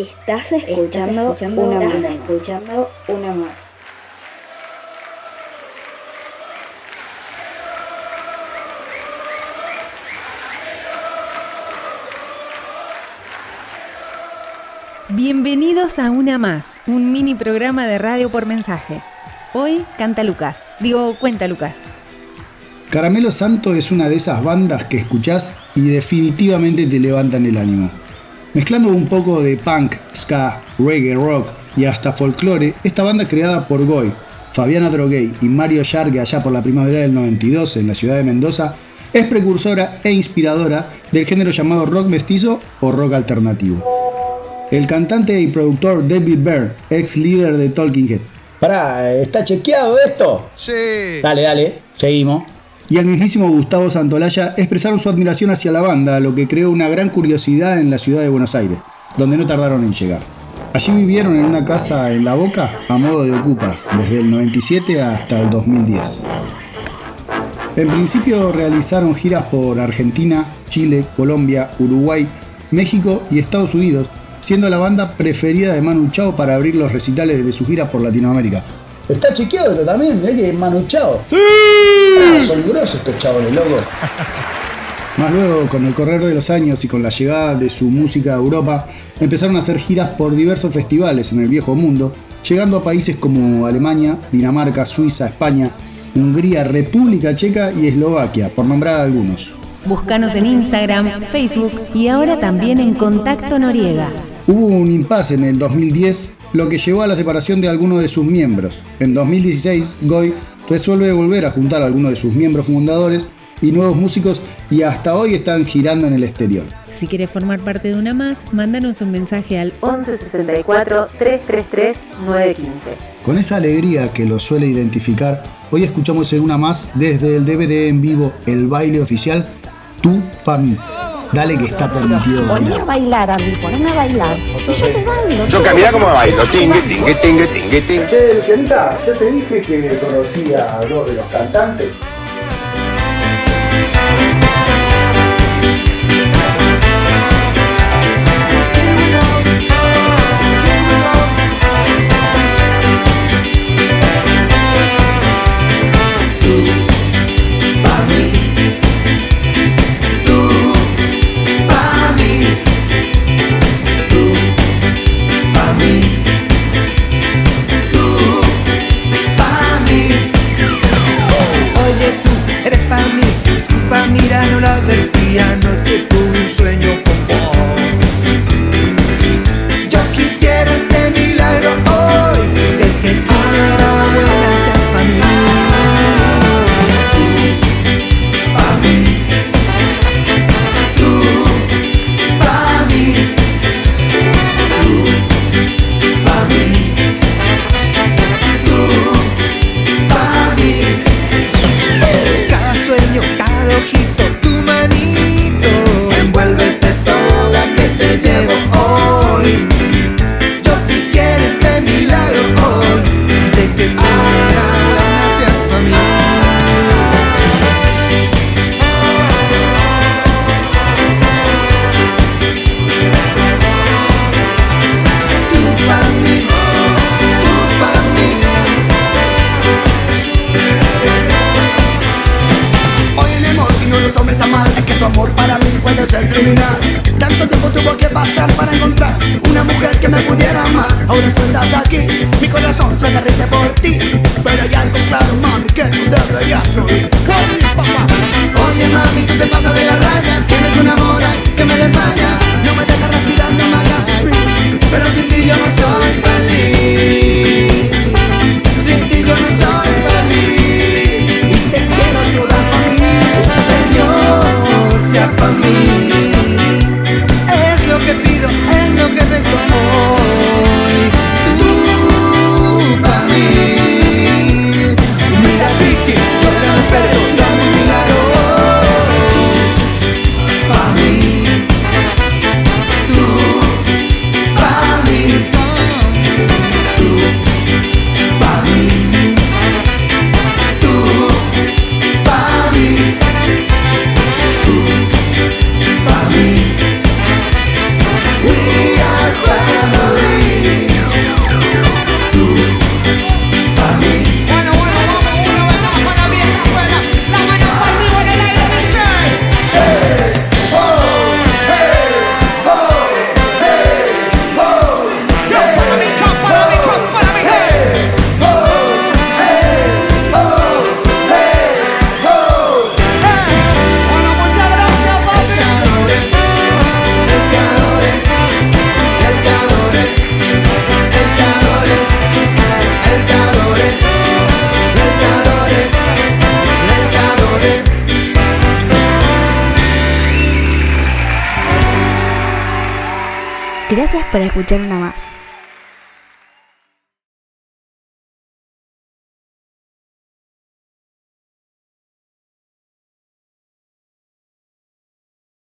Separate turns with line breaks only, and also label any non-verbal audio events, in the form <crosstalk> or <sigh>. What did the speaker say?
Estás escuchando, una, más. escuchando una más.
Bienvenidos a Una Más, un mini programa de radio por mensaje. Hoy canta Lucas. Digo, cuenta Lucas.
Caramelo Santo es una de esas bandas que escuchás y definitivamente te levantan el ánimo. Mezclando un poco de punk, ska, reggae, rock y hasta folclore, esta banda creada por Goy, Fabiana Droguey y Mario Yargue allá por la primavera del 92 en la ciudad de Mendoza, es precursora e inspiradora del género llamado rock mestizo o rock alternativo. El cantante y productor David Byrne, ex líder de Talking Head. Pará, ¿está chequeado esto?
Sí.
Dale, dale, seguimos y el mismísimo Gustavo Santolaya expresaron su admiración hacia la banda, lo que creó una gran curiosidad en la ciudad de Buenos Aires, donde no tardaron en llegar. Allí vivieron en una casa en La Boca a modo de ocupas, desde el 97 hasta el 2010. En principio realizaron giras por Argentina, Chile, Colombia, Uruguay, México y Estados Unidos, siendo la banda preferida de Manu Chao para abrir los recitales de su gira por Latinoamérica, Está chequeado esto también, mirá que manuchado. ¡Sí! Ah, son grosos estos chavales, loco. <laughs> Más luego, con el correr de los años y con la llegada de su música a Europa, empezaron a hacer giras por diversos festivales en el viejo mundo, llegando a países como Alemania, Dinamarca, Suiza, España, Hungría, República Checa y Eslovaquia, por nombrar algunos.
Búscanos en Instagram, Facebook y ahora también en Contacto Noriega.
Hubo un impasse en el 2010 lo que llevó a la separación de algunos de sus miembros. En 2016, Goy resuelve volver a juntar a algunos de sus miembros fundadores y nuevos músicos y hasta hoy están girando en el exterior.
Si quieres formar parte de una más, mándanos un mensaje al 1164 333 915.
Con esa alegría que lo suele identificar, hoy escuchamos en una más desde el DVD en vivo El baile oficial Tú pa' mí. Dale que está permitido bailar. a
bailar a mí, poneme a bailar. Y yo te bailo. Yo camina como bailo. Tingue, tingue,
tingue, tingue, tingue.
Che, Lucianita, yo te dije que conocía a dos de los cantantes.
celular del día no
es que tu amor para mí puede ser criminal. Tanto tiempo tuvo que pasar para encontrar Una mujer que me pudiera amar. Ahora tú estás aquí, mi corazón se derrite por ti.
familia.
Por escuchar una más.